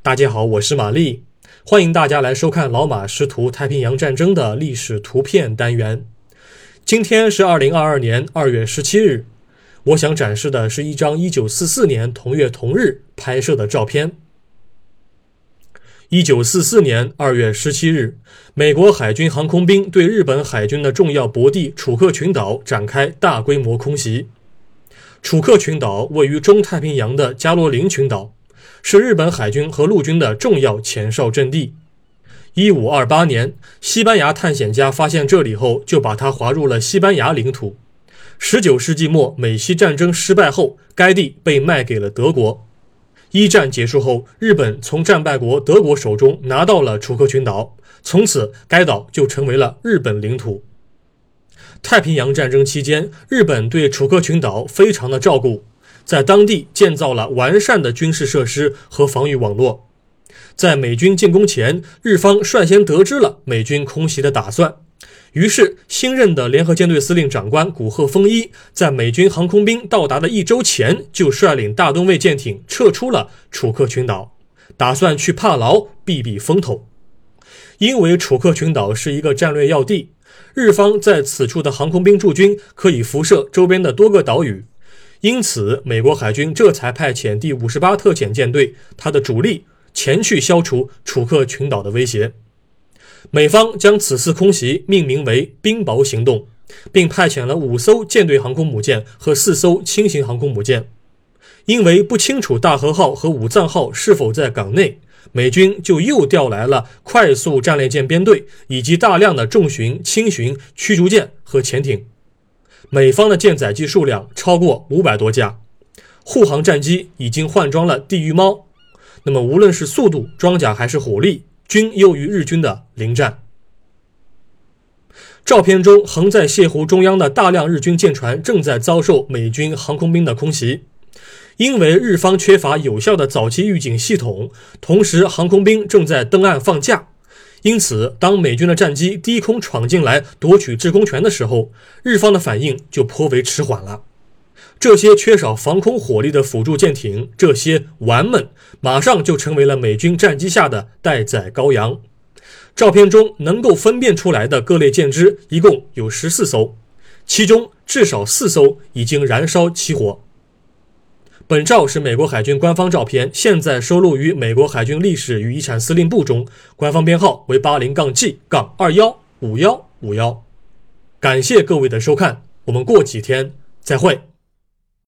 大家好，我是玛丽，欢迎大家来收看老马师徒太平洋战争的历史图片单元。今天是二零二二年二月十七日，我想展示的是一张一九四四年同月同日拍摄的照片。一九四四年二月十七日，美国海军航空兵对日本海军的重要泊地楚克群岛展开大规模空袭。楚克群岛位于中太平洋的加罗林群岛，是日本海军和陆军的重要前哨阵地。一五二八年，西班牙探险家发现这里后，就把它划入了西班牙领土。十九世纪末，美西战争失败后，该地被卖给了德国。一战结束后，日本从战败国德国手中拿到了楚克群岛，从此该岛就成为了日本领土。太平洋战争期间，日本对楚克群岛非常的照顾，在当地建造了完善的军事设施和防御网络。在美军进攻前，日方率先得知了美军空袭的打算。于是，新任的联合舰队司令长官古贺丰一在美军航空兵到达的一周前，就率领大吨位舰艇撤出了楚克群岛，打算去帕劳避避风头。因为楚克群岛是一个战略要地，日方在此处的航空兵驻军可以辐射周边的多个岛屿，因此美国海军这才派遣第五十八特遣舰队，它的主力前去消除楚克群岛的威胁。美方将此次空袭命名为“冰雹行动”，并派遣了五艘舰队航空母舰和四艘轻型航空母舰。因为不清楚大和号和武藏号是否在港内，美军就又调来了快速战列舰编队以及大量的重巡、轻巡、驱逐舰和潜艇。美方的舰载机数量超过五百多架，护航战机已经换装了“地狱猫”。那么，无论是速度、装甲还是火力，均优于日军的零战。照片中横在泻湖中央的大量日军舰船正在遭受美军航空兵的空袭，因为日方缺乏有效的早期预警系统，同时航空兵正在登岸放假，因此当美军的战机低空闯进来夺取制空权的时候，日方的反应就颇为迟缓了。这些缺少防空火力的辅助舰艇，这些丸们，马上就成为了美军战机下的待宰羔羊。照片中能够分辨出来的各类舰只一共有十四艘，其中至少四艘已经燃烧起火。本照是美国海军官方照片，现在收录于美国海军历史与遗产司令部中，官方编号为八零杠 G 杠二幺五幺五幺。感谢各位的收看，我们过几天再会。